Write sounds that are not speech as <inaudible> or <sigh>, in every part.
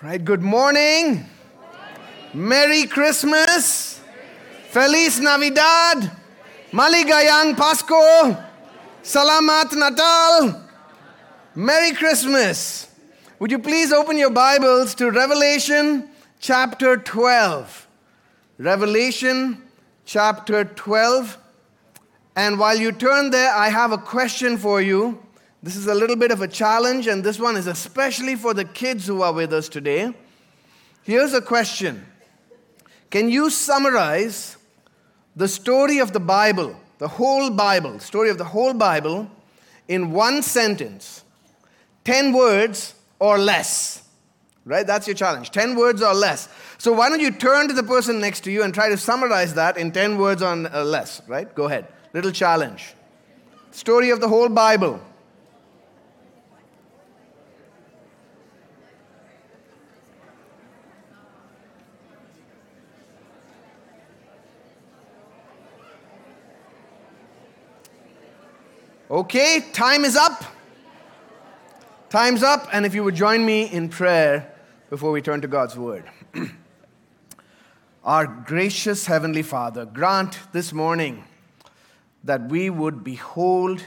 Right, good morning. Merry Christmas. Feliz Navidad. Maligayang Pasko. Selamat Natal. Merry Christmas. Would you please open your Bibles to Revelation chapter 12? Revelation chapter 12. And while you turn there, I have a question for you. This is a little bit of a challenge, and this one is especially for the kids who are with us today. Here's a question Can you summarize the story of the Bible, the whole Bible, story of the whole Bible, in one sentence? 10 words or less. Right? That's your challenge. 10 words or less. So why don't you turn to the person next to you and try to summarize that in 10 words or uh, less, right? Go ahead. Little challenge. Story of the whole Bible. Okay, time is up. Time's up, and if you would join me in prayer before we turn to God's Word. <clears throat> Our gracious Heavenly Father, grant this morning that we would behold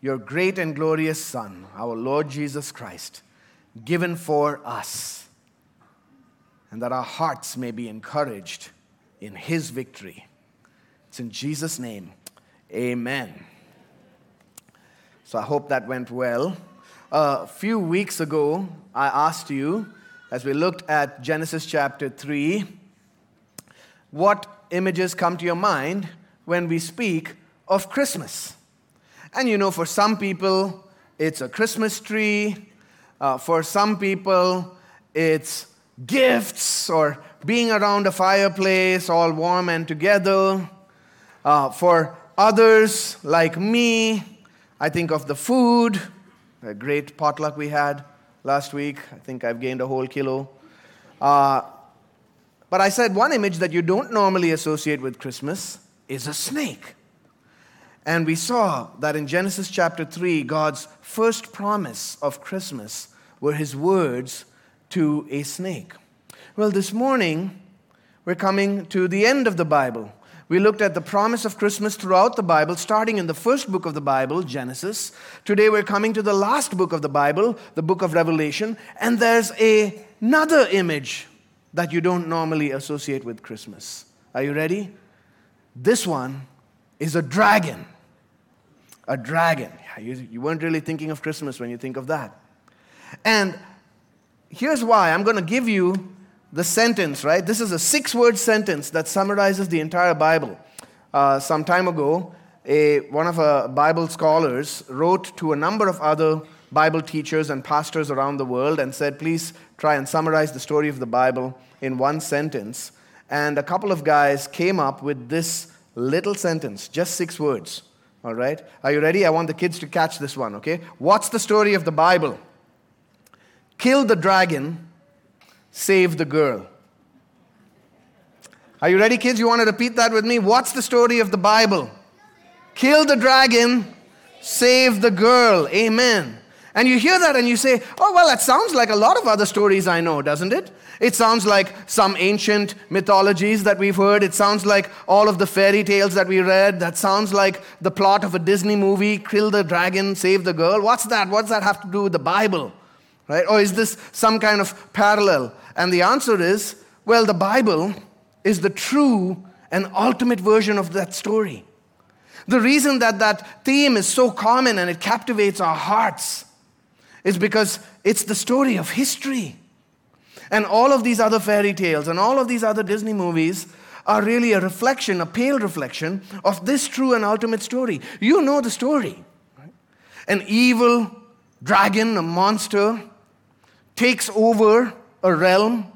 your great and glorious Son, our Lord Jesus Christ, given for us, and that our hearts may be encouraged in his victory. It's in Jesus' name, amen. So I hope that went well. A few weeks ago, I asked you, as we looked at Genesis chapter 3, what images come to your mind when we speak of Christmas? And you know, for some people, it's a Christmas tree. Uh, for some people, it's gifts or being around a fireplace, all warm and together. Uh, for others, like me, I think of the food, a great potluck we had last week. I think I've gained a whole kilo. Uh, but I said one image that you don't normally associate with Christmas is a snake. And we saw that in Genesis chapter 3, God's first promise of Christmas were his words to a snake. Well, this morning, we're coming to the end of the Bible. We looked at the promise of Christmas throughout the Bible, starting in the first book of the Bible, Genesis. Today we're coming to the last book of the Bible, the book of Revelation, and there's a, another image that you don't normally associate with Christmas. Are you ready? This one is a dragon. A dragon. You, you weren't really thinking of Christmas when you think of that. And here's why I'm going to give you the sentence, right? This is a six word sentence that summarizes the entire Bible. Uh, some time ago, a, one of our Bible scholars wrote to a number of other Bible teachers and pastors around the world and said, please try and summarize the story of the Bible in one sentence. And a couple of guys came up with this little sentence, just six words. All right? Are you ready? I want the kids to catch this one, okay? What's the story of the Bible? Kill the dragon save the girl. Are you ready, kids? You want to repeat that with me? What's the story of the Bible? Kill the dragon, save the girl. Amen. And you hear that and you say, oh, well, that sounds like a lot of other stories I know, doesn't it? It sounds like some ancient mythologies that we've heard. It sounds like all of the fairy tales that we read. That sounds like the plot of a Disney movie kill the dragon, save the girl. What's that? What's that have to do with the Bible? Right? Or is this some kind of parallel? And the answer is well, the Bible is the true and ultimate version of that story. The reason that that theme is so common and it captivates our hearts is because it's the story of history. And all of these other fairy tales and all of these other Disney movies are really a reflection, a pale reflection of this true and ultimate story. You know the story. An evil dragon, a monster, takes over a realm,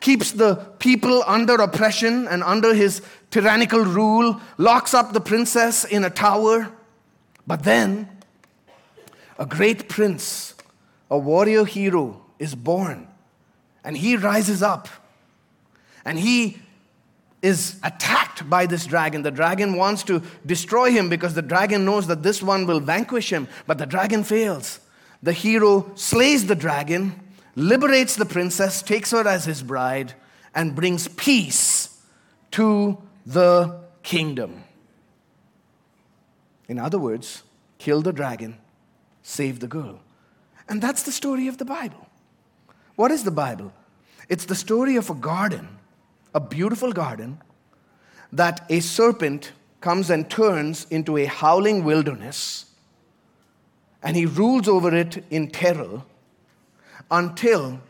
keeps the people under oppression and under his tyrannical rule, locks up the princess in a tower. But then, a great prince, a warrior hero, is born. And he rises up. And he is attacked by this dragon. The dragon wants to destroy him because the dragon knows that this one will vanquish him. But the dragon fails. The hero slays the dragon liberates the princess, takes her as his bride, and brings peace to the kingdom. In other words, kill the dragon, save the girl. And that's the story of the Bible. What is the Bible? It's the story of a garden, a beautiful garden, that a serpent comes and turns into a howling wilderness, and he rules over it in terror until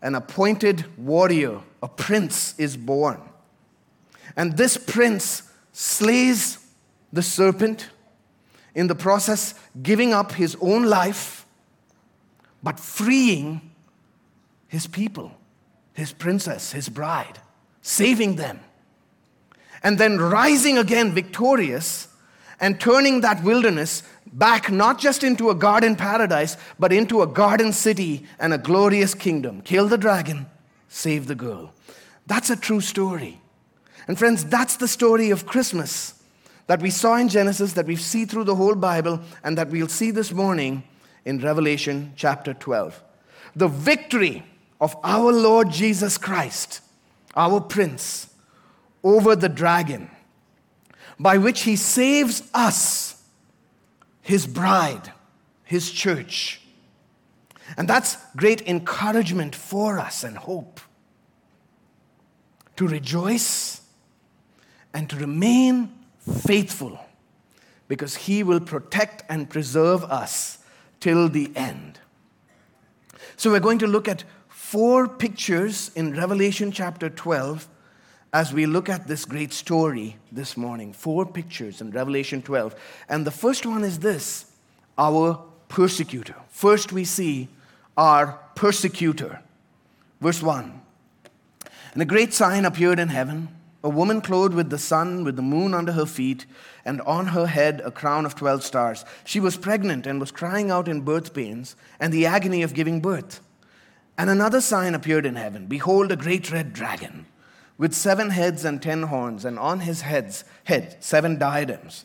an appointed warrior, a prince, is born. And this prince slays the serpent, in the process, giving up his own life, but freeing his people, his princess, his bride, saving them. And then rising again victorious and turning that wilderness back not just into a garden paradise, but into a garden city and a glorious kingdom. Kill the dragon, save the girl. That's a true story. And friends, that's the story of Christmas that we saw in Genesis, that we see through the whole Bible, and that we'll see this morning in Revelation chapter 12. The victory of our Lord Jesus Christ, our Prince, over the dragon, by which he saves us, his bride, his church. And that's great encouragement for us and hope to rejoice and to remain faithful because he will protect and preserve us till the end. So, we're going to look at four pictures in Revelation chapter 12 as we look at this great story this morning. Four pictures in Revelation 12. And the first one is this our persecutor. First, we see our persecutor. Verse 1 And a great sign appeared in heaven a woman clothed with the sun, with the moon under her feet, and on her head a crown of 12 stars. She was pregnant and was crying out in birth pains and the agony of giving birth. And another sign appeared in heaven Behold, a great red dragon with seven heads and ten horns, and on his heads, head seven diadems.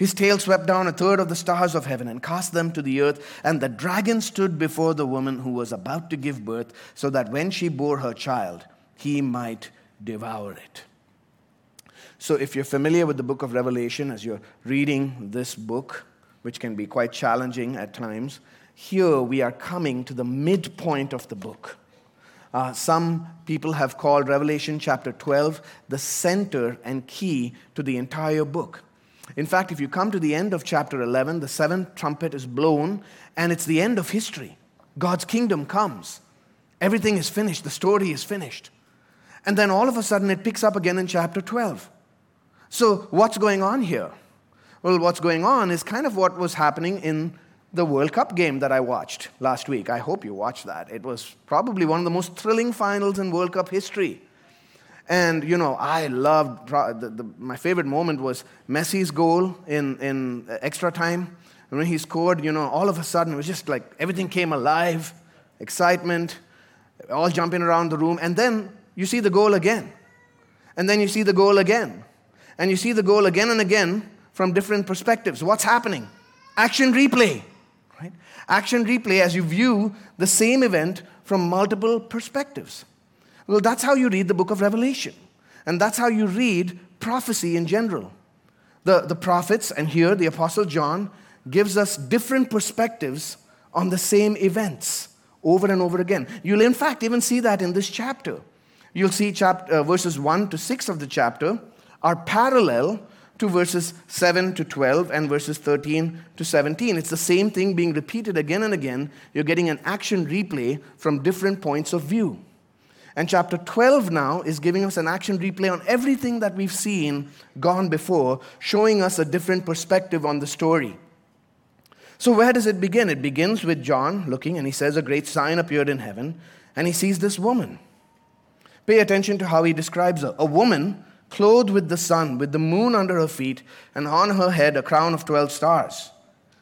His tail swept down a third of the stars of heaven and cast them to the earth. And the dragon stood before the woman who was about to give birth, so that when she bore her child, he might devour it. So, if you're familiar with the book of Revelation, as you're reading this book, which can be quite challenging at times, here we are coming to the midpoint of the book. Uh, some people have called Revelation chapter 12 the center and key to the entire book. In fact, if you come to the end of chapter 11, the seventh trumpet is blown, and it's the end of history. God's kingdom comes. Everything is finished, the story is finished. And then all of a sudden it picks up again in chapter 12. So, what's going on here? Well, what's going on is kind of what was happening in the World Cup game that I watched last week. I hope you watched that. It was probably one of the most thrilling finals in World Cup history. And, you know, I loved, the, the, my favorite moment was Messi's goal in, in extra time. And when he scored, you know, all of a sudden it was just like everything came alive, excitement, all jumping around the room. And then you see the goal again. And then you see the goal again and you see the goal again and again from different perspectives. What's happening? Action replay, right? Action replay as you view the same event from multiple perspectives. Well, that's how you read the book of Revelation. And that's how you read prophecy in general. The, the prophets, and here the Apostle John, gives us different perspectives on the same events over and over again. You'll, in fact, even see that in this chapter. You'll see chapter, uh, verses 1 to 6 of the chapter are parallel to verses 7 to 12 and verses 13 to 17. It's the same thing being repeated again and again. You're getting an action replay from different points of view. And chapter 12 now is giving us an action replay on everything that we've seen gone before, showing us a different perspective on the story. So, where does it begin? It begins with John looking, and he says, A great sign appeared in heaven, and he sees this woman. Pay attention to how he describes her. A woman clothed with the sun, with the moon under her feet, and on her head a crown of 12 stars.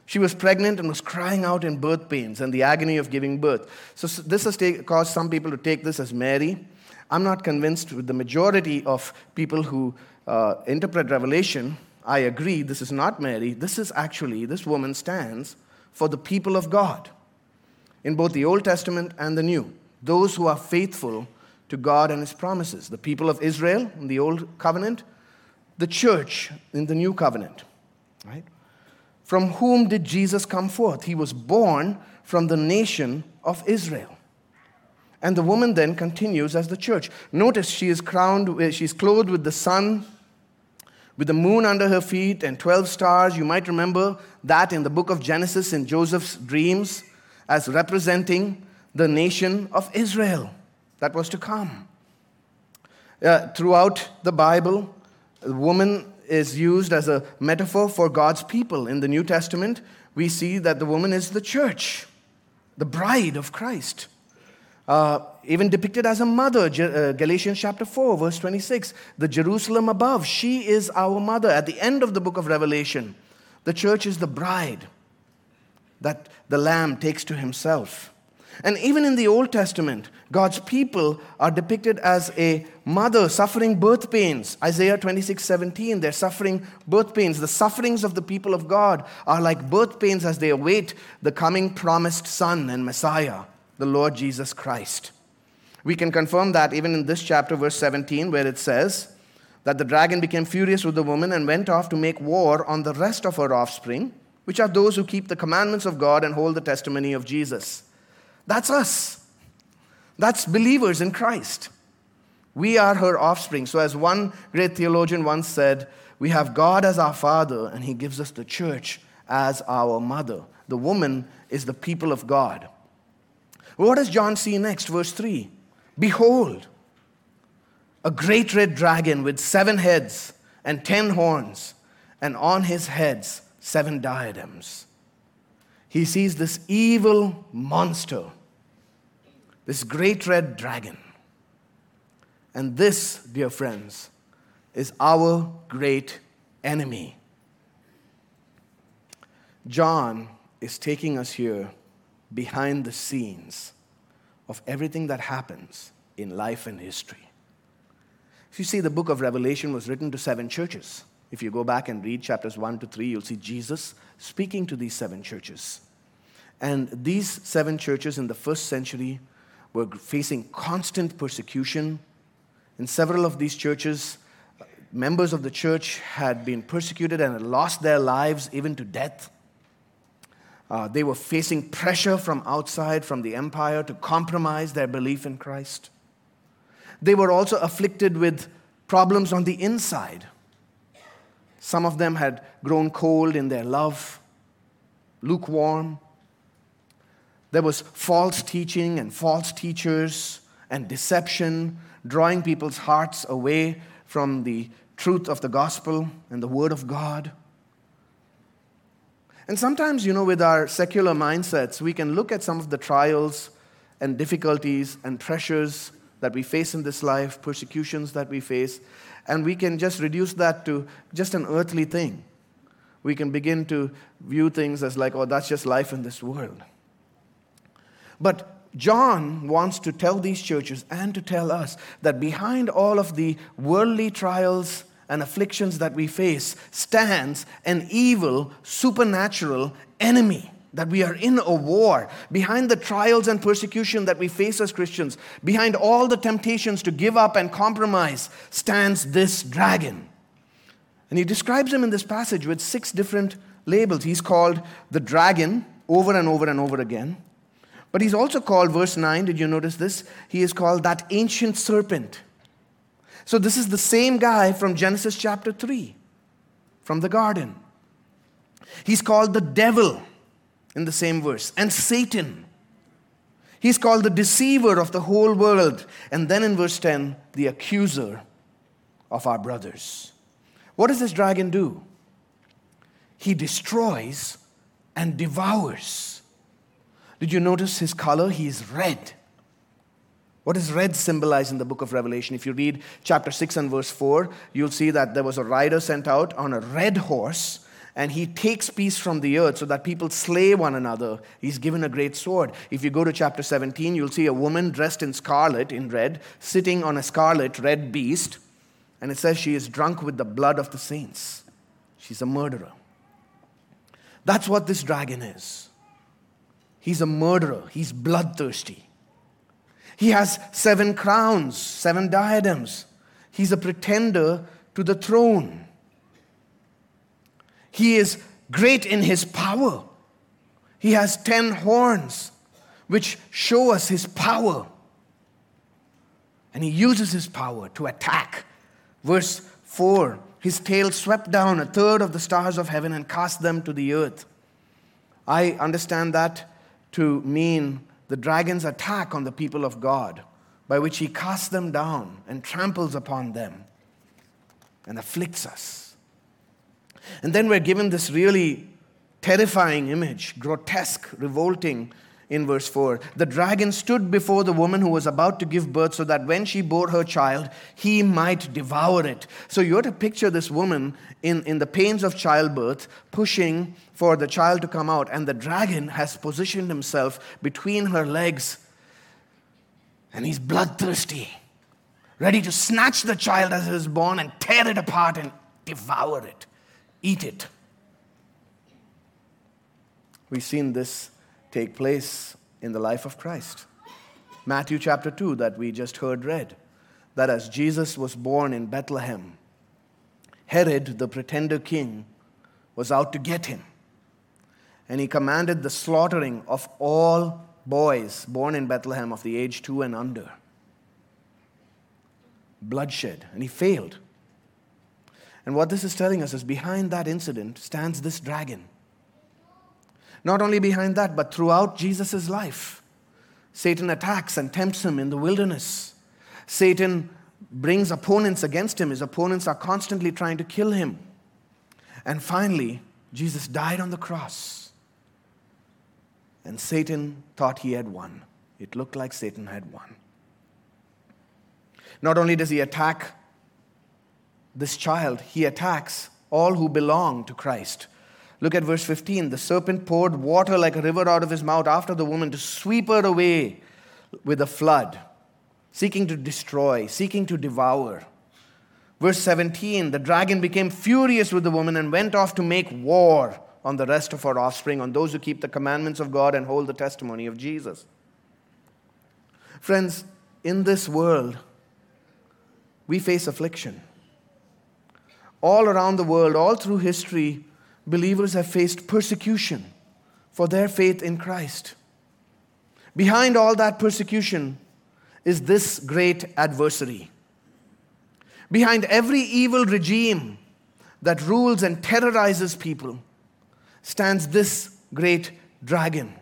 She was pregnant and was crying out in birth pains and the agony of giving birth. So, this has take, caused some people to take this as Mary. I'm not convinced with the majority of people who uh, interpret Revelation. I agree, this is not Mary. This is actually, this woman stands for the people of God. in both the Old Testament and the New. Those who are faithful to God and His promises. The people of Israel in the Old Covenant, the church in the New Covenant. Right? From whom did Jesus come forth? He was born from the nation of Israel. And the woman then continues as the church. Notice she is crowned, she's clothed with the sun, with the moon under her feet, and 12 stars. You might remember that in the book of Genesis in Joseph's dreams as representing the nation of Israel that was to come. Uh, throughout the Bible, the woman is used as a metaphor for God's people. In the New Testament, we see that the woman is the church, the bride of Christ. Uh, even depicted as a mother, uh, Galatians chapter 4, verse 26. The Jerusalem above, she is our mother. At the end of the book of Revelation, the church is the bride that the Lamb takes to himself. And even in the Old Testament, God's people are depicted as a mother suffering birth pains. Isaiah 26 17, they're suffering birth pains. The sufferings of the people of God are like birth pains as they await the coming promised Son and Messiah, the Lord Jesus Christ. We can confirm that even in this chapter, verse 17, where it says that the dragon became furious with the woman and went off to make war on the rest of her offspring, which are those who keep the commandments of God and hold the testimony of Jesus. That's us. That's believers in Christ. We are her offspring. So, as one great theologian once said, we have God as our father, and he gives us the church as our mother. The woman is the people of God. What does John see next? Verse 3 Behold, a great red dragon with seven heads and ten horns, and on his heads seven diadems. He sees this evil monster this great red dragon. And this, dear friends, is our great enemy. John is taking us here behind the scenes of everything that happens in life and history. If you see, the book of Revelation was written to seven churches. If you go back and read chapters 1 to 3, you'll see Jesus speaking to these seven churches. And these seven churches in the first century were facing constant persecution. In several of these churches, members of the church had been persecuted and had lost their lives even to death. Uh, they were facing pressure from outside, from the empire, to compromise their belief in Christ. They were also afflicted with problems on the inside. Some of them had grown cold in their love, lukewarm. There was false teaching and false teachers and deception, drawing people's hearts away from the truth of the gospel and the word of God. And sometimes, you know, with our secular mindsets, we can look at some of the trials and difficulties and pressures that we face in this life, persecutions that we face, and we can just reduce that to just an earthly thing. We can begin to view things as like, oh, that's just life in this world. But John wants to tell these churches and to tell us that behind all of the worldly trials and afflictions that we face stands an evil, supernatural enemy. That we are in a war. Behind the trials and persecution that we face as Christians, behind all the temptations to give up and compromise, stands this dragon. And he describes him in this passage with six different labels. He's called the dragon over and over and over again. But he's also called, verse 9, did you notice this? He is called that ancient serpent. So this is the same guy from Genesis chapter 3, from the garden. He's called the devil in the same verse, and Satan. He's called the deceiver of the whole world. And then in verse 10, the accuser of our brothers. What does this dragon do? He destroys and devours. Did you notice his color? He is red. What does red symbolize in the book of Revelation? If you read chapter 6 and verse 4, you'll see that there was a rider sent out on a red horse, and he takes peace from the earth so that people slay one another. He's given a great sword. If you go to chapter 17, you'll see a woman dressed in scarlet, in red, sitting on a scarlet red beast, and it says she is drunk with the blood of the saints. She's a murderer. That's what this dragon is. He's a murderer. He's bloodthirsty. He has seven crowns, seven diadems. He's a pretender to the throne. He is great in his power. He has ten horns, which show us his power. And he uses his power to attack. Verse 4 His tail swept down a third of the stars of heaven and cast them to the earth. I understand that to mean the dragon's attack on the people of God, by which he casts them down and tramples upon them and afflicts us. And then we're given this really terrifying image, grotesque, revolting in verse 4. The dragon stood before the woman who was about to give birth so that when she bore her child, he might devour it. So you have to picture this woman in, in the pains of childbirth pushing for the child to come out, and the dragon has positioned himself between her legs, and he's bloodthirsty, ready to snatch the child as it is born and tear it apart and devour it, eat it. We've seen this take place in the life of Christ. Matthew chapter 2, that we just heard read, that as Jesus was born in Bethlehem, Herod, the pretender king, was out to get him. And he commanded the slaughtering of all boys born in Bethlehem of the age two and under. Bloodshed. And he failed. And what this is telling us is behind that incident stands this dragon not only behind that, but throughout Jesus' life. Satan attacks and tempts him in the wilderness. Satan brings opponents against him. His opponents are constantly trying to kill him. And finally, Jesus died on the cross. And Satan thought he had won. It looked like Satan had won. Not only does he attack this child, he attacks all who belong to Christ. Look at verse 15. The serpent poured water like a river out of his mouth after the woman to sweep her away with a flood, seeking to destroy, seeking to devour. Verse 17 The dragon became furious with the woman and went off to make war on the rest of her offspring, on those who keep the commandments of God and hold the testimony of Jesus. Friends, in this world, we face affliction. All around the world, all through history, believers have faced persecution for their faith in Christ. Behind all that persecution is this great adversary. Behind every evil regime that rules and terrorizes people stands this great dragon.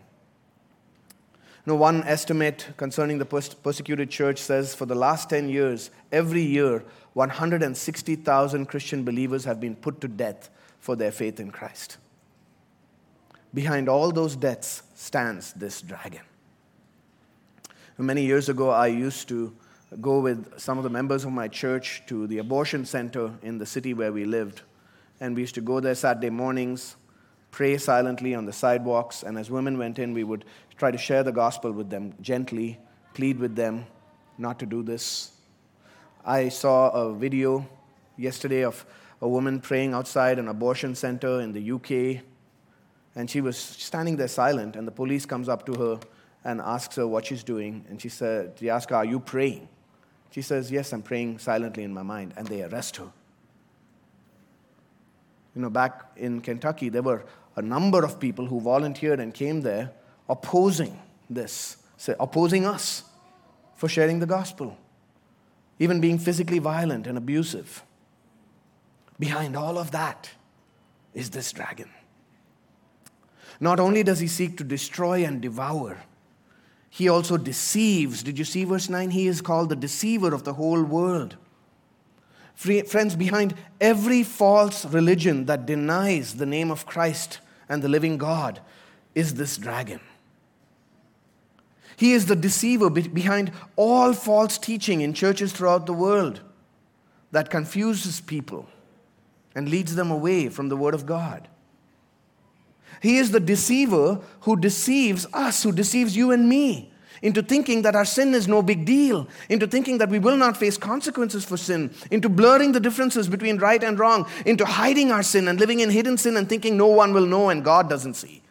Know, one estimate concerning the persecuted church says for the last 10 years, every year, 160,000 Christian believers have been put to death for their faith in Christ. Behind all those deaths stands this dragon. Many years ago, I used to go with some of the members of my church to the abortion center in the city where we lived. And we used to go there Saturday mornings, pray silently on the sidewalks, and as women went in, we would try to share the gospel with them gently, plead with them not to do this. I saw a video yesterday of a woman praying outside an abortion center in the UK, and she was standing there silent, and the police comes up to her and asks her what she's doing, and she said, they ask her, are you praying? She says, yes, I'm praying silently in my mind, and they arrest her. You know, back in Kentucky, there were a number of people who volunteered and came there opposing this, opposing us for sharing the gospel, even being physically violent and abusive. Behind all of that is this dragon. Not only does he seek to destroy and devour, he also deceives. Did you see verse 9? He is called the deceiver of the whole world. Friends, behind every false religion that denies the name of Christ and the living God is this dragon. He is the deceiver behind all false teaching in churches throughout the world that confuses people and leads them away from the Word of God. He is the deceiver who deceives us, who deceives you and me into thinking that our sin is no big deal, into thinking that we will not face consequences for sin, into blurring the differences between right and wrong, into hiding our sin and living in hidden sin and thinking no one will know and God doesn't see.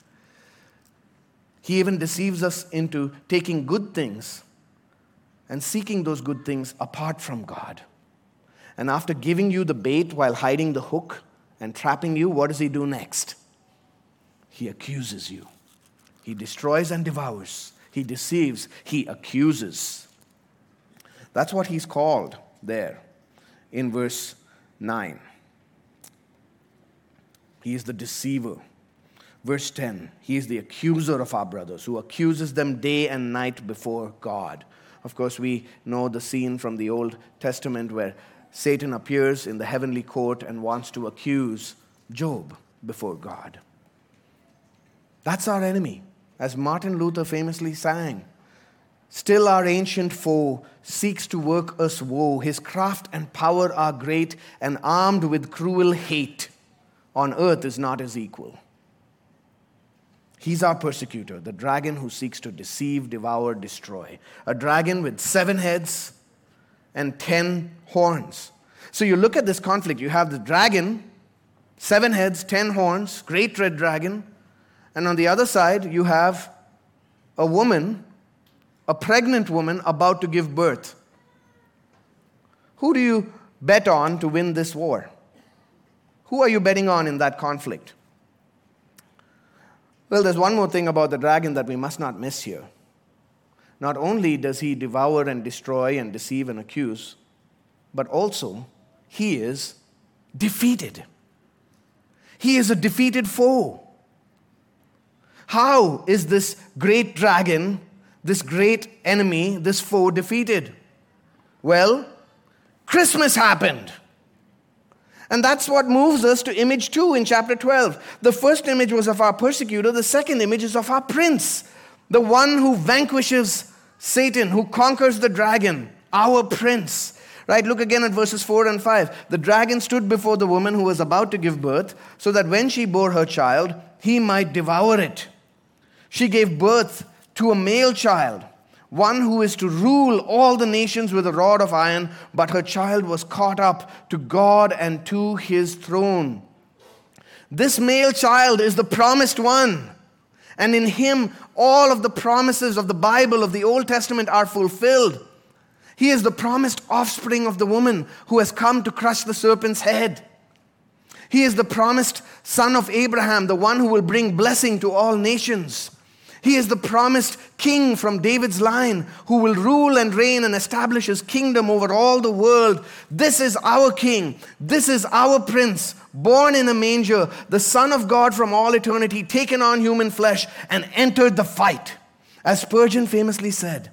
He even deceives us into taking good things and seeking those good things apart from God. And after giving you the bait while hiding the hook and trapping you, what does he do next? He accuses you. He destroys and devours. He deceives. He accuses. That's what he's called there in verse 9. He is the deceiver. Verse 10 He is the accuser of our brothers, who accuses them day and night before God. Of course, we know the scene from the Old Testament where Satan appears in the heavenly court and wants to accuse Job before God. That's our enemy, as Martin Luther famously sang. Still, our ancient foe seeks to work us woe. His craft and power are great, and armed with cruel hate, on earth is not his equal. He's our persecutor, the dragon who seeks to deceive, devour, destroy. A dragon with seven heads and ten horns. So you look at this conflict. You have the dragon, seven heads, ten horns, great red dragon. And on the other side, you have a woman, a pregnant woman about to give birth. Who do you bet on to win this war? Who are you betting on in that conflict? Well, there's one more thing about the dragon that we must not miss here. Not only does he devour and destroy and deceive and accuse, but also he is defeated. He is a defeated foe. How is this great dragon, this great enemy, this foe defeated? Well, Christmas happened. And that's what moves us to image two in chapter 12. The first image was of our persecutor, the second image is of our prince, the one who vanquishes Satan, who conquers the dragon, our prince. Right? Look again at verses 4 and 5. The dragon stood before the woman who was about to give birth, so that when she bore her child, he might devour it. She gave birth to a male child one who is to rule all the nations with a rod of iron, but her child was caught up to God and to his throne. This male child is the promised one. And in him, all of the promises of the Bible, of the Old Testament, are fulfilled. He is the promised offspring of the woman who has come to crush the serpent's head. He is the promised son of Abraham, the one who will bring blessing to all nations. He is the promised king from David's line who will rule and reign and establish his kingdom over all the world. This is our king. This is our prince, born in a manger, the Son of God from all eternity, taken on human flesh and entered the fight. As Spurgeon famously said,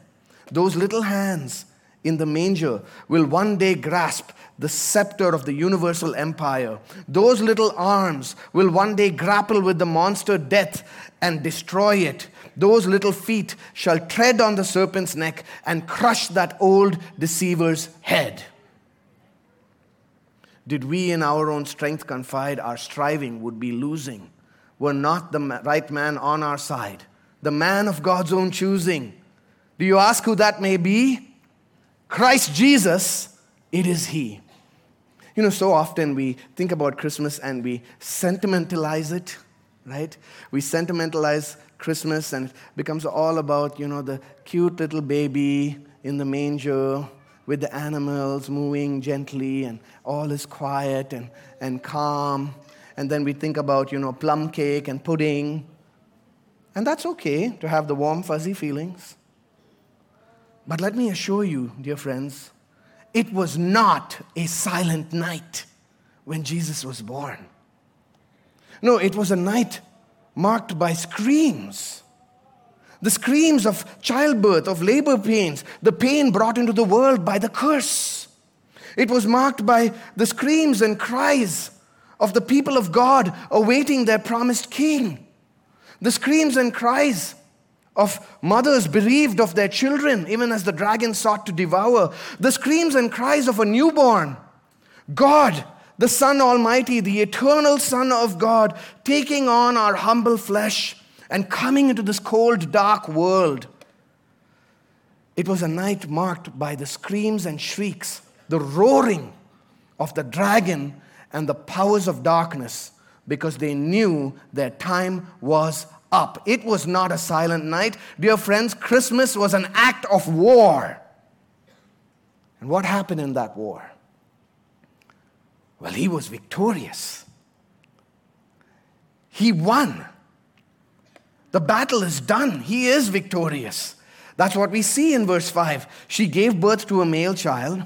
those little hands in the manger will one day grasp the scepter of the universal empire. Those little arms will one day grapple with the monster death and destroy it. Those little feet shall tread on the serpent's neck and crush that old deceiver's head. Did we in our own strength confide, our striving would be losing. Were not the right man on our side, the man of God's own choosing. Do you ask who that may be? Christ Jesus, it is He. You know, so often we think about Christmas and we sentimentalize it, right? We sentimentalize Christmas and it becomes all about, you know, the cute little baby in the manger with the animals moving gently and all is quiet and, and calm. And then we think about, you know, plum cake and pudding. And that's okay to have the warm, fuzzy feelings. But let me assure you, dear friends, it was not a silent night when Jesus was born. No, it was a night marked by screams. The screams of childbirth, of labor pains, the pain brought into the world by the curse. It was marked by the screams and cries of the people of God awaiting their promised king. The screams and cries of mothers bereaved of their children, even as the dragon sought to devour. The screams and cries of a newborn. God the Son Almighty, the eternal Son of God, taking on our humble flesh and coming into this cold, dark world. It was a night marked by the screams and shrieks, the roaring of the dragon and the powers of darkness, because they knew their time was up. It was not a silent night. Dear friends, Christmas was an act of war. And what happened in that war? Well, he was victorious. He won. The battle is done. He is victorious. That's what we see in verse 5. She gave birth to a male child,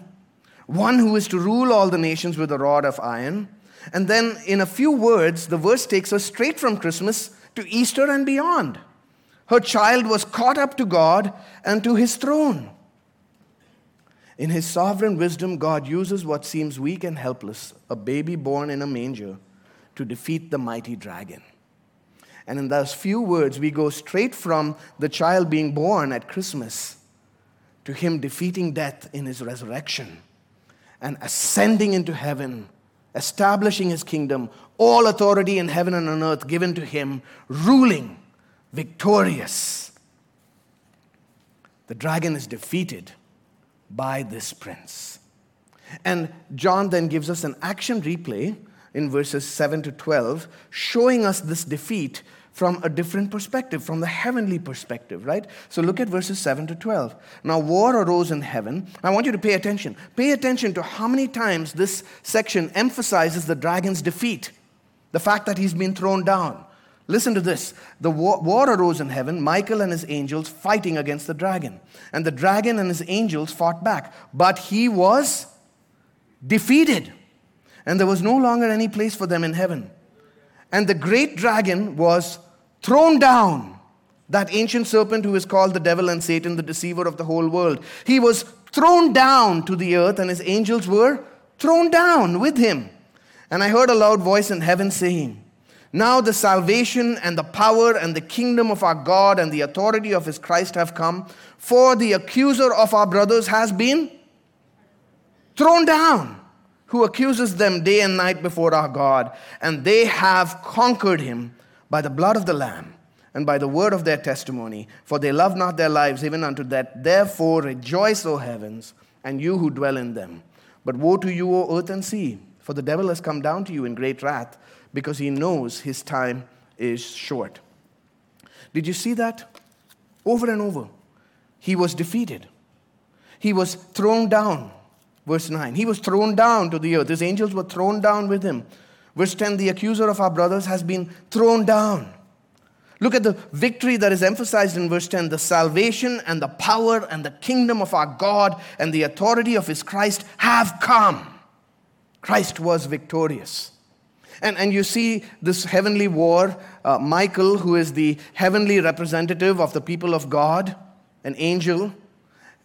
one who is to rule all the nations with a rod of iron. And then, in a few words, the verse takes us straight from Christmas to Easter and beyond. Her child was caught up to God and to his throne. In his sovereign wisdom, God uses what seems weak and helpless, a baby born in a manger, to defeat the mighty dragon. And in those few words, we go straight from the child being born at Christmas to him defeating death in his resurrection and ascending into heaven, establishing his kingdom, all authority in heaven and on earth given to him, ruling, victorious. The dragon is defeated by this prince. And John then gives us an action replay in verses 7 to 12, showing us this defeat from a different perspective, from the heavenly perspective, right? So look at verses 7 to 12. Now, war arose in heaven. I want you to pay attention. Pay attention to how many times this section emphasizes the dragon's defeat, the fact that he's been thrown down. Listen to this. The war, war, arose in heaven, Michael and his angels fighting against the dragon. And the dragon and his angels fought back. But he was defeated. And there was no longer any place for them in heaven. And the great dragon was thrown down. That ancient serpent who is called the devil and Satan, the deceiver of the whole world. He was thrown down to the earth, and his angels were thrown down with him. And I heard a loud voice in heaven saying, Now the salvation and the power and the kingdom of our God and the authority of his Christ have come, for the accuser of our brothers has been thrown down, who accuses them day and night before our God, and they have conquered him by the blood of the Lamb and by the word of their testimony, for they love not their lives even unto death. Therefore rejoice, O heavens, and you who dwell in them. But woe to you, O earth and sea, for the devil has come down to you in great wrath, because he knows his time is short. Did you see that? Over and over. He was defeated. He was thrown down. Verse 9. He was thrown down to the earth. His angels were thrown down with him. Verse 10 the accuser of our brothers has been thrown down. Look at the victory that is emphasized in verse 10 the salvation and the power and the kingdom of our God and the authority of his Christ have come. Christ was victorious. And, and you see this heavenly war, uh, Michael, who is the heavenly representative of the people of God, an angel,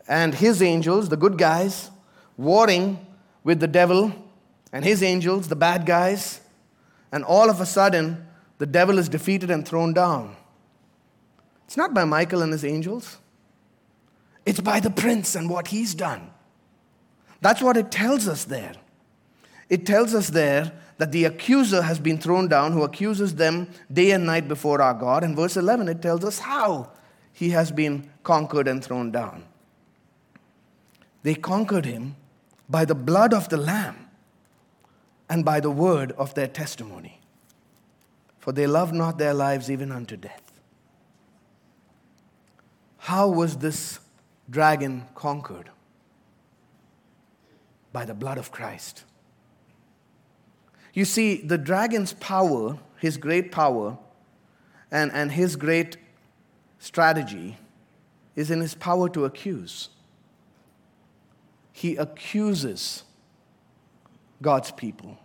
and his angels, the good guys, warring with the devil and his angels, the bad guys, and all of a sudden, the devil is defeated and thrown down. It's not by Michael and his angels, it's by the prince and what he's done. That's what it tells us there. It tells us there that the accuser has been thrown down, who accuses them day and night before our God. In verse 11, it tells us how he has been conquered and thrown down. They conquered him by the blood of the Lamb and by the word of their testimony. For they loved not their lives even unto death. How was this dragon conquered? By the blood of Christ. You see, the dragon's power, his great power, and, and his great strategy is in his power to accuse. He accuses God's people.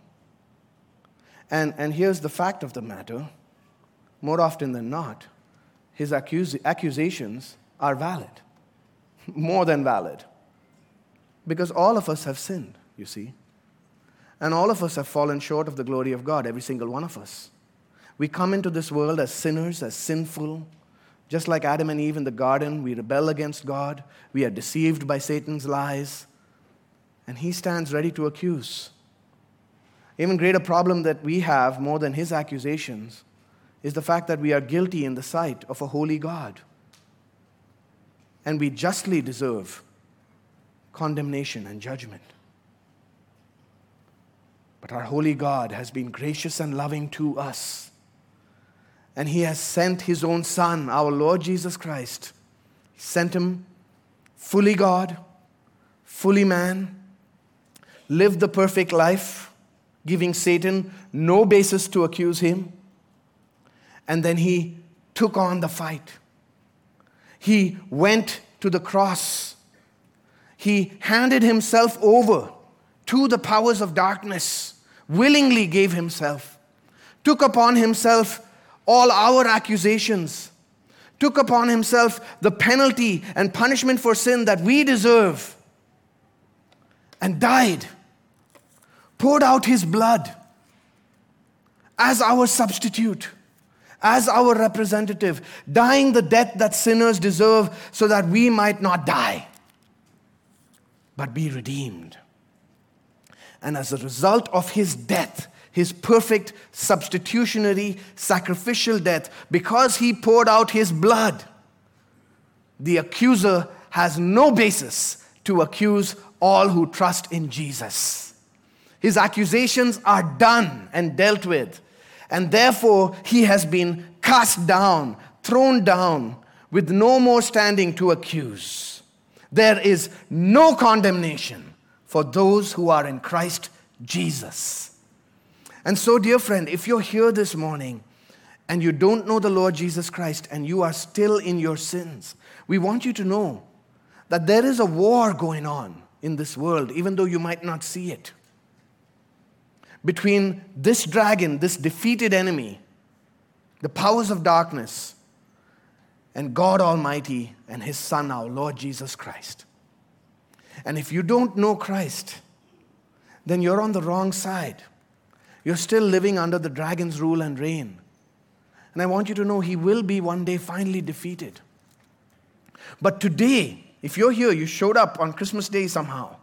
And, and here's the fact of the matter more often than not, his accus- accusations are valid, <laughs> more than valid. Because all of us have sinned, you see. And all of us have fallen short of the glory of God, every single one of us. We come into this world as sinners, as sinful. Just like Adam and Eve in the garden, we rebel against God. We are deceived by Satan's lies. And he stands ready to accuse. Even greater problem that we have more than his accusations is the fact that we are guilty in the sight of a holy God. And we justly deserve condemnation and judgment. But our holy God has been gracious and loving to us. and He has sent His own Son, our Lord Jesus Christ. He sent Him fully God, fully man, lived the perfect life, giving Satan no basis to accuse Him. And then He took on the fight. He went to the cross. He handed Himself over to the powers of darkness, willingly gave Himself, took upon Himself all our accusations, took upon himself the penalty and punishment for sin that we deserve, and died, poured out his blood as our substitute, as our representative, dying the death that sinners deserve so that we might not die, but be redeemed. And as a result of his death, his perfect substitutionary sacrificial death, because he poured out his blood, the accuser has no basis to accuse all who trust in Jesus. His accusations are done and dealt with, and therefore he has been cast down, thrown down, with no more standing to accuse. There is no condemnation for those who are in Christ Jesus. And so, dear friend, if you're here this morning and you don't know the Lord Jesus Christ and you are still in your sins, we want you to know that there is a war going on in this world, even though you might not see it. Between this dragon, this defeated enemy, the powers of darkness, and God Almighty and His Son, our Lord Jesus Christ. And if you don't know Christ, then you're on the wrong side. You're still living under the dragon's rule and reign. And I want you to know he will be one day finally defeated. But today, if you're here, you showed up on Christmas Day somehow,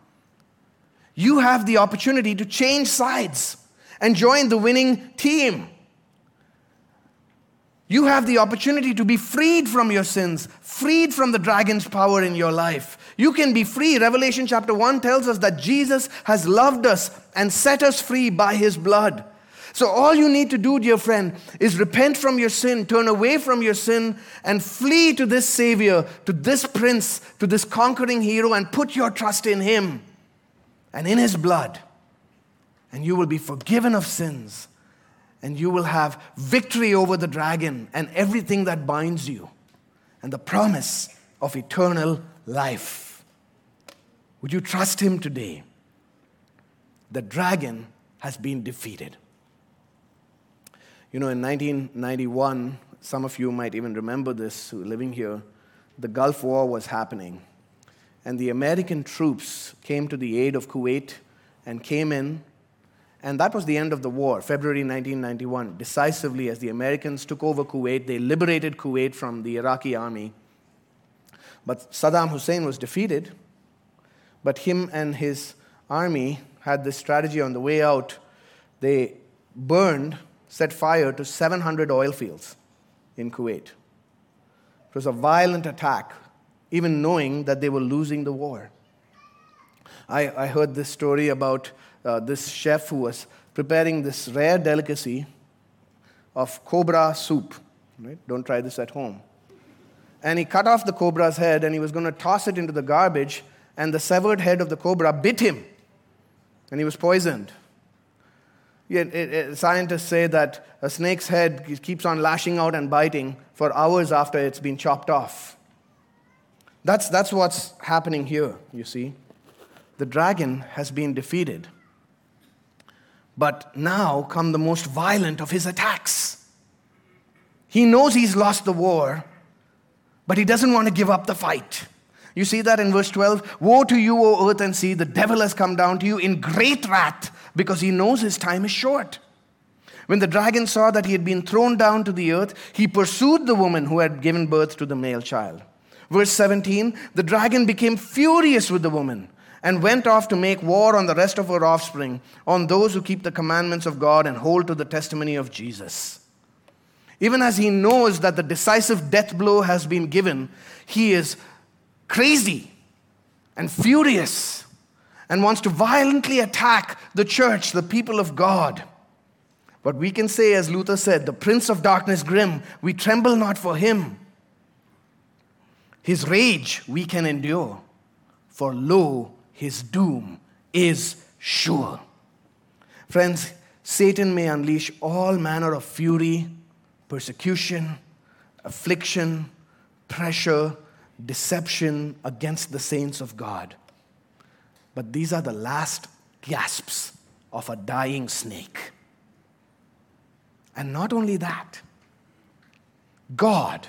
you have the opportunity to change sides and join the winning team. You have the opportunity to be freed from your sins, freed from the dragon's power in your life. You can be free. Revelation chapter 1 tells us that Jesus has loved us and set us free by his blood. So, all you need to do, dear friend, is repent from your sin, turn away from your sin, and flee to this Savior, to this Prince, to this conquering hero, and put your trust in him and in his blood. And you will be forgiven of sins and you will have victory over the dragon and everything that binds you, and the promise of eternal life. Would you trust him today? The dragon has been defeated. You know, in 1991, some of you might even remember this living here, the Gulf War was happening. And the American troops came to the aid of Kuwait and came in and that was the end of the war, February 1991. Decisively, as the Americans took over Kuwait, they liberated Kuwait from the Iraqi army. But Saddam Hussein was defeated. But him and his army had this strategy on the way out. They burned, set fire to 700 oil fields in Kuwait. It was a violent attack, even knowing that they were losing the war. I, I heard this story about uh, this chef who was preparing this rare delicacy of cobra soup. Right? Don't try this at home. And he cut off the cobra's head and he was going to toss it into the garbage, and the severed head of the cobra bit him, and he was poisoned. Yet, it, it, scientists say that a snake's head keeps on lashing out and biting for hours after it's been chopped off. That's, that's what's happening here, you see. The dragon has been defeated. But now come the most violent of his attacks. He knows he's lost the war, but he doesn't want to give up the fight. You see that in verse 12? Woe to you, O earth and sea, the devil has come down to you in great wrath because he knows his time is short. When the dragon saw that he had been thrown down to the earth, he pursued the woman who had given birth to the male child. Verse 17 The dragon became furious with the woman and went off to make war on the rest of her offspring, on those who keep the commandments of God and hold to the testimony of Jesus. Even as he knows that the decisive death blow has been given, he is crazy and furious and wants to violently attack the church, the people of God. But we can say, as Luther said, the prince of darkness grim, we tremble not for him. His rage we can endure, for lo, his doom is sure. Friends, Satan may unleash all manner of fury, persecution, affliction, pressure, deception against the saints of God. But these are the last gasps of a dying snake. And not only that, God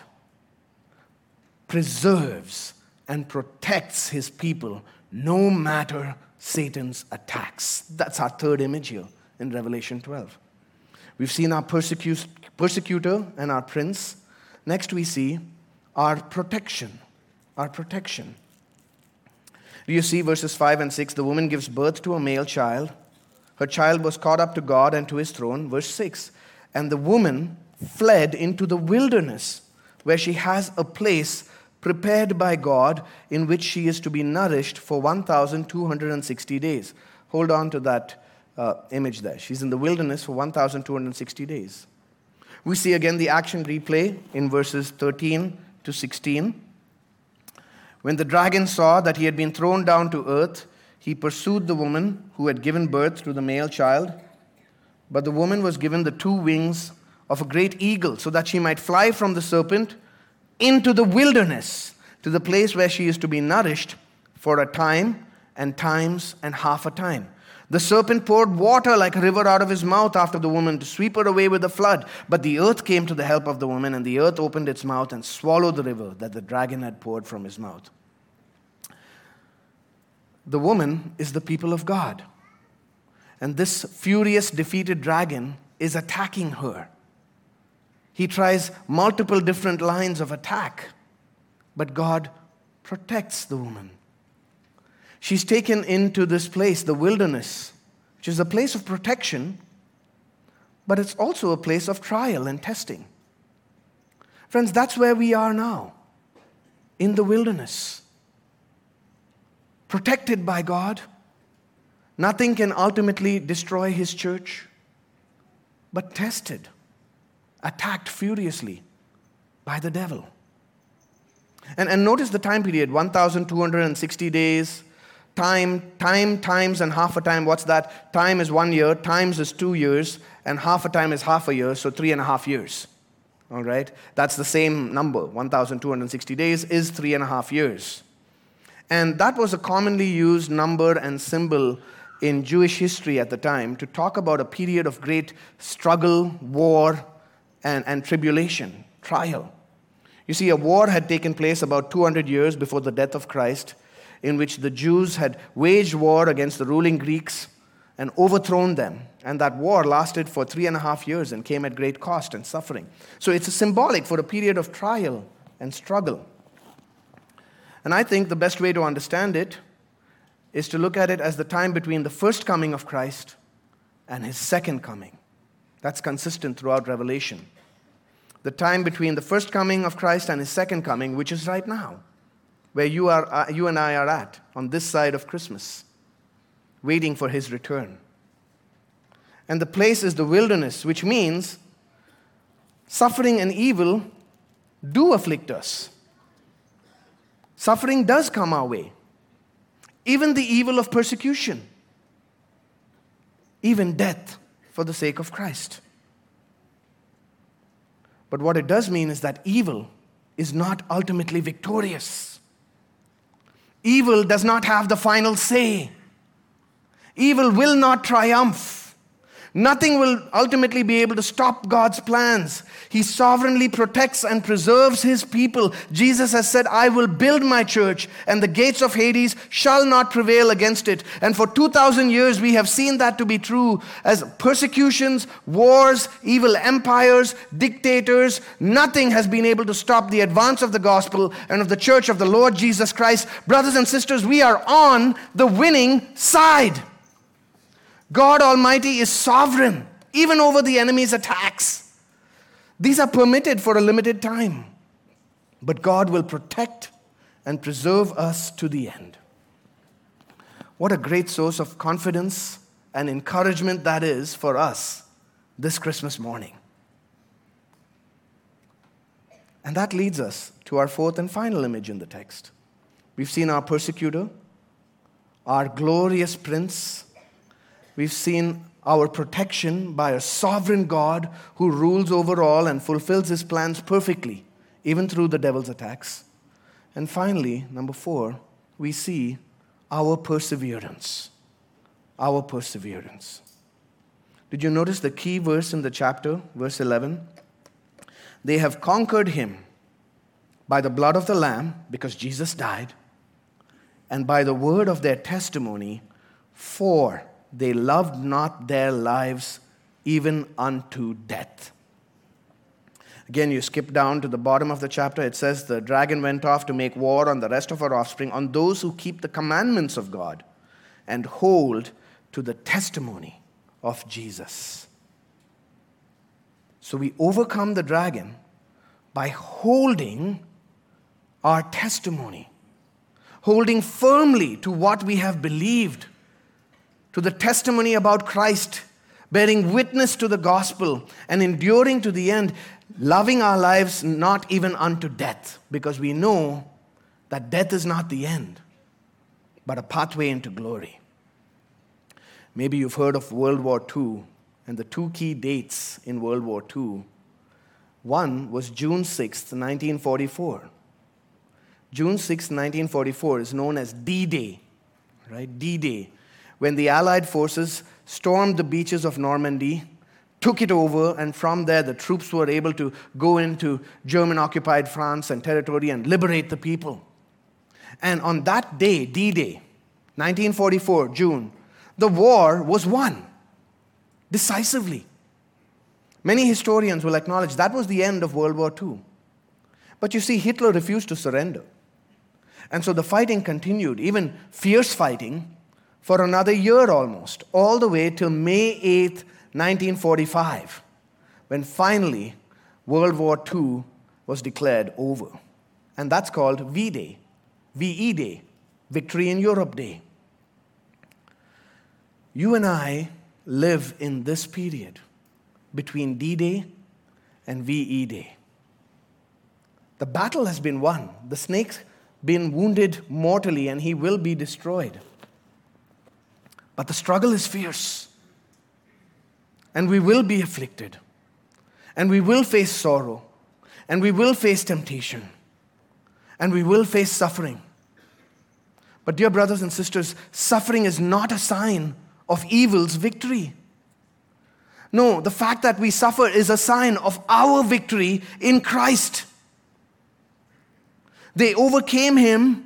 preserves and protects his people no matter Satan's attacks. That's our third image here in Revelation 12. We've seen our persecutor and our prince. Next, we see our protection. Our protection. Do you see verses 5 and 6? The woman gives birth to a male child. Her child was caught up to God and to his throne. Verse 6 And the woman fled into the wilderness, where she has a place prepared by God in which she is to be nourished for 1,260 days. Hold on to that uh, image there. She's in the wilderness for 1,260 days. We see again the action replay in verses 13 to 16. When the dragon saw that he had been thrown down to earth, he pursued the woman who had given birth to the male child. But the woman was given the two wings of a great eagle so that she might fly from the serpent into the wilderness to the place where she is to be nourished for a time and times and half a time. The serpent poured water like a river out of his mouth after the woman to sweep her away with the flood. But the earth came to the help of the woman, and the earth opened its mouth and swallowed the river that the dragon had poured from his mouth. The woman is the people of God. And this furious, defeated dragon is attacking her. He tries multiple different lines of attack, but God protects the woman. She's taken into this place, the wilderness, which is a place of protection, but it's also a place of trial and testing. Friends, that's where we are now, in the wilderness. Protected by God. Nothing can ultimately destroy His church, but tested, attacked furiously by the devil. And, and notice the time period 1,260 days, time, time, times, and half a time. What's that? Time is one year, times is two years, and half a time is half a year, so three and a half years. All right? That's the same number. 1,260 days is three and a half years. And that was a commonly used number and symbol in Jewish history at the time to talk about a period of great struggle, war, and, and tribulation, trial. You see, a war had taken place about 200 years before the death of Christ in which the Jews had waged war against the ruling Greeks and overthrown them. And that war lasted for three and a half years and came at great cost and suffering. So it's symbolic for a period of trial and struggle. And I think the best way to understand it is to look at it as the time between the first coming of Christ and his second coming. That's consistent throughout Revelation. The time between the first coming of Christ and his second coming, which is right now where you, are, uh, you and I are at on this side of Christmas, waiting for his return. And the place is the wilderness, which means suffering and evil do afflict us. Suffering does come our way, even the evil of persecution, even death for the sake of Christ. But what it does mean is that evil is not ultimately victorious. Evil does not have the final say. Evil will not triumph. Nothing will ultimately be able to stop God's plans. He sovereignly protects and preserves his people. Jesus has said, I will build my church, and the gates of Hades shall not prevail against it. And for 2,000 years, we have seen that to be true as persecutions, wars, evil empires, dictators, nothing has been able to stop the advance of the gospel and of the church of the Lord Jesus Christ. Brothers and sisters, we are on the winning side. God Almighty is sovereign, even over the enemy's attacks. These are permitted for a limited time, but God will protect and preserve us to the end. What a great source of confidence and encouragement that is for us this Christmas morning. And that leads us to our fourth and final image in the text. We've seen our persecutor, our glorious prince. We've seen our protection by a sovereign God who rules over all and fulfills his plans perfectly, even through the devil's attacks. And finally, number four, we see our perseverance. Our perseverance. Did you notice the key verse in the chapter, verse 11? They have conquered him by the blood of the Lamb, because Jesus died, and by the word of their testimony, for they loved not their lives even unto death. Again, you skip down to the bottom of the chapter. It says, The dragon went off to make war on the rest of our offspring, on those who keep the commandments of God and hold to the testimony of Jesus. So we overcome the dragon by holding our testimony, holding firmly to what we have believed, to the testimony about Christ, bearing witness to the gospel, and enduring to the end, loving our lives not even unto death, because we know that death is not the end, but a pathway into glory. Maybe you've heard of World War II and the two key dates in World War II. One was June 6, 1944. June 6, 1944 is known as D Day, right? D Day, when the Allied forces stormed the beaches of Normandy, took it over, and from there the troops were able to go into German occupied France and territory and liberate the people. And on that day, D Day, 1944, June, the war was won decisively. Many historians will acknowledge that was the end of World War II. But you see, Hitler refused to surrender. And so the fighting continued, even fierce fighting, for another year almost, all the way till May 8, 1945, when finally World War II was declared over. And that's called V Day, VE Day, Victory in Europe Day. You and I live in this period between D Day and VE Day. The battle has been won. The snake's been wounded mortally and he will be destroyed. But the struggle is fierce. And we will be afflicted. And we will face sorrow. And we will face temptation. And we will face suffering. But, dear brothers and sisters, suffering is not a sign of evil's victory. No, the fact that we suffer is a sign of our victory in Christ. They overcame him.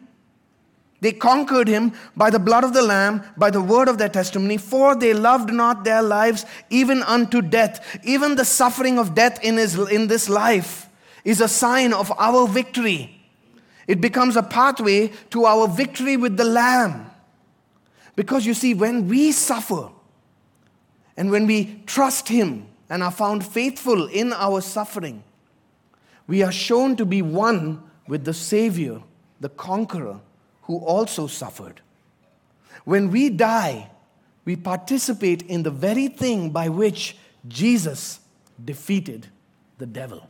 They conquered him by the blood of the Lamb, by the word of their testimony, for they loved not their lives even unto death. Even the suffering of death in, his, in this life is a sign of our victory. It becomes a pathway to our victory with the Lamb. Because you see, when we suffer and when we trust Him and are found faithful in our suffering, we are shown to be one with the Savior, the conqueror, who also suffered. When we die, we participate in the very thing by which Jesus defeated the devil.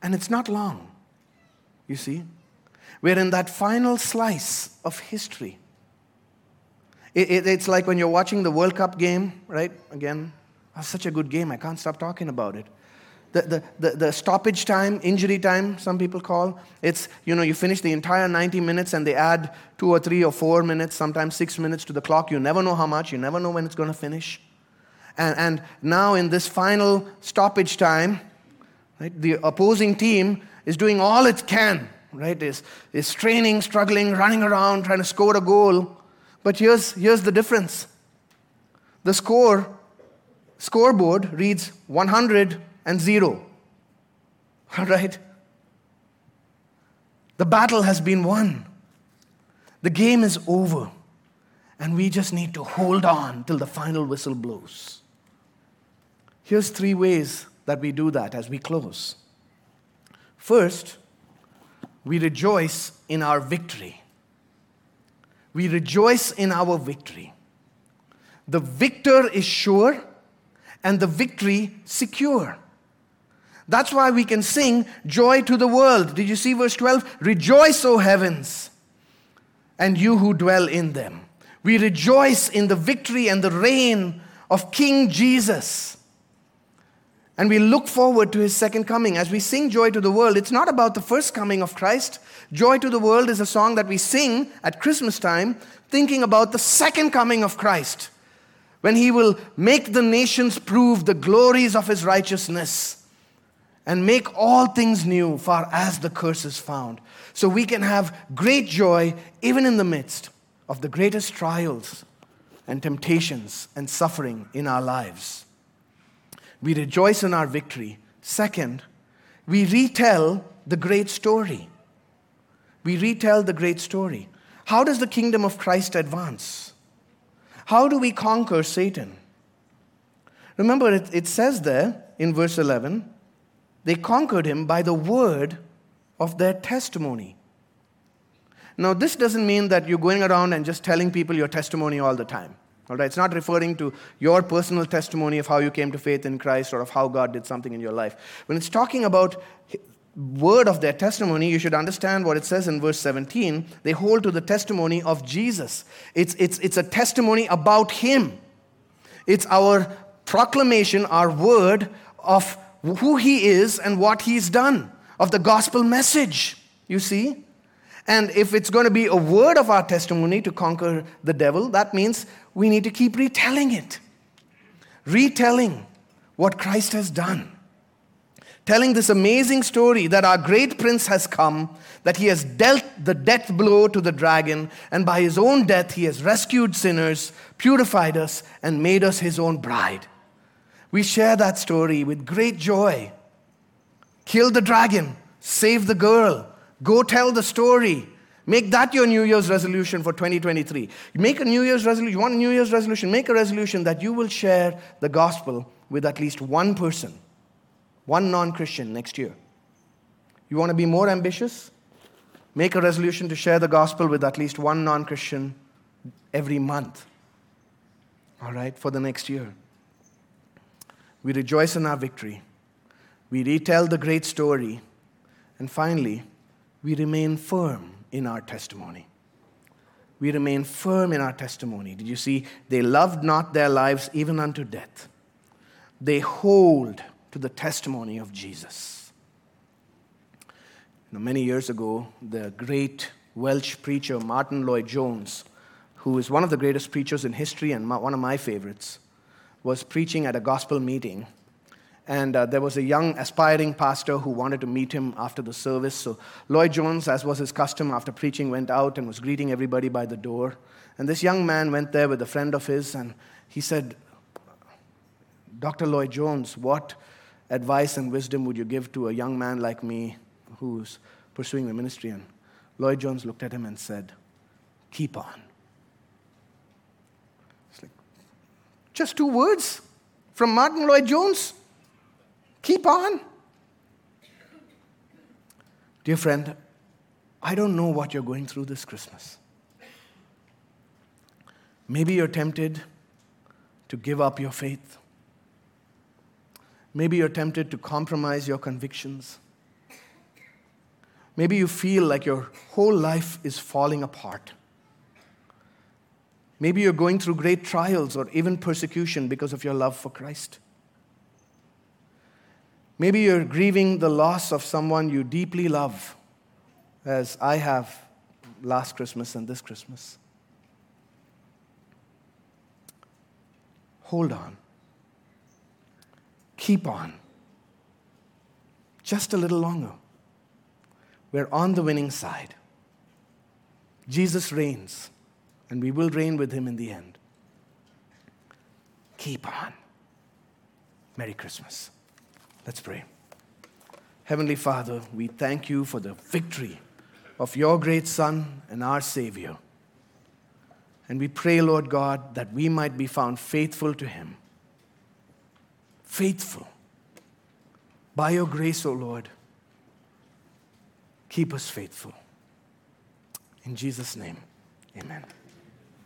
And it's not long, you see. We're in that final slice of history. It, it, it's like when you're watching the World Cup game, right? Again, that's such a good game, I can't stop talking about it the, the, the, the, stoppage time, injury time, some people call. It's, you know, you finish the entire 90 minutes and they add two or three or four minutes, sometimes six minutes to the clock. You never know how much, you never know when it's going to finish. And, and now, in this final stoppage time, right, the opposing team is doing all it can, right? Is, is straining, struggling, running around, trying to score a goal. But here's, here's the difference the score, scoreboard reads 100 and zero. All right? The battle has been won. The game is over. And we just need to hold on till the final whistle blows. Here's three ways that we do that as we close. First, we rejoice in our victory. We rejoice in our victory. The victor is sure and the victory secure. That's why we can sing joy to the world. Did you see verse 12? Rejoice, O heavens, and you who dwell in them. We rejoice in the victory and the reign of King Jesus. And we look forward to his second coming. As we sing Joy to the World, it's not about the first coming of Christ. Joy to the World is a song that we sing at Christmas time, thinking about the second coming of Christ, when he will make the nations prove the glories of his righteousness and make all things new, far as the curse is found. So we can have great joy even in the midst of the greatest trials and temptations and suffering in our lives. We rejoice in our victory. Second, we retell the great story. We retell the great story. How does the kingdom of Christ advance? How do we conquer Satan? Remember, it, it says there in verse 11 they conquered him by the word of their testimony. Now, this doesn't mean that you're going around and just telling people your testimony all the time. All right, it's not referring to your personal testimony of how you came to faith in Christ or of how God did something in your life. When it's talking about word of their testimony, you should understand what it says in verse 17. They hold to the testimony of Jesus. It's, it's, it's a testimony about Him. It's our proclamation, our word of who He is and what He's done, of the gospel message. You see? And if it's going to be a word of our testimony to conquer the devil, that means we need to keep retelling it. Retelling what Christ has done. Telling this amazing story that our great prince has come, that he has dealt the death blow to the dragon, and by his own death he has rescued sinners, purified us, and made us his own bride. We share that story with great joy. Kill the dragon, save the girl, Go tell the story. Make that your New Year's resolution for 2023. Make a New Year's resolution. You want a New Year's resolution? Make a resolution that you will share the gospel with at least one person, one non Christian next year. You want to be more ambitious? Make a resolution to share the gospel with at least one non Christian every month. All right, for the next year. We rejoice in our victory. We retell the great story. And finally, we remain firm in our testimony. We remain firm in our testimony. Did you see? They loved not their lives even unto death. They hold to the testimony of Jesus. Know, many years ago, the great Welsh preacher Martyn Lloyd-Jones, who is one of the greatest preachers in history and one of my favorites, was preaching at a gospel meeting and uh, there was a young aspiring pastor who wanted to meet him after the service. So Lloyd-Jones, as was his custom after preaching, went out and was greeting everybody by the door. And this young man went there with a friend of his, and he said, Dr. Lloyd-Jones, what advice and wisdom would you give to a young man like me who's pursuing the ministry? And Lloyd-Jones looked at him and said, Keep on. It's like, just two words from Martyn Lloyd-Jones? Keep on. Dear friend, I don't know what you're going through this Christmas. Maybe you're tempted to give up your faith. Maybe you're tempted to compromise your convictions. Maybe you feel like your whole life is falling apart. Maybe you're going through great trials or even persecution because of your love for Christ. Maybe you're grieving the loss of someone you deeply love, as I have last Christmas and this Christmas. Hold on. Keep on. Just a little longer. We're on the winning side. Jesus reigns, and we will reign with him in the end. Keep on. Merry Christmas. Let's pray. Heavenly Father, we thank you for the victory of your great Son and our Savior. And we pray, Lord God, that we might be found faithful to him. Faithful. By your grace, O oh Lord, keep us faithful. In Jesus' name, amen.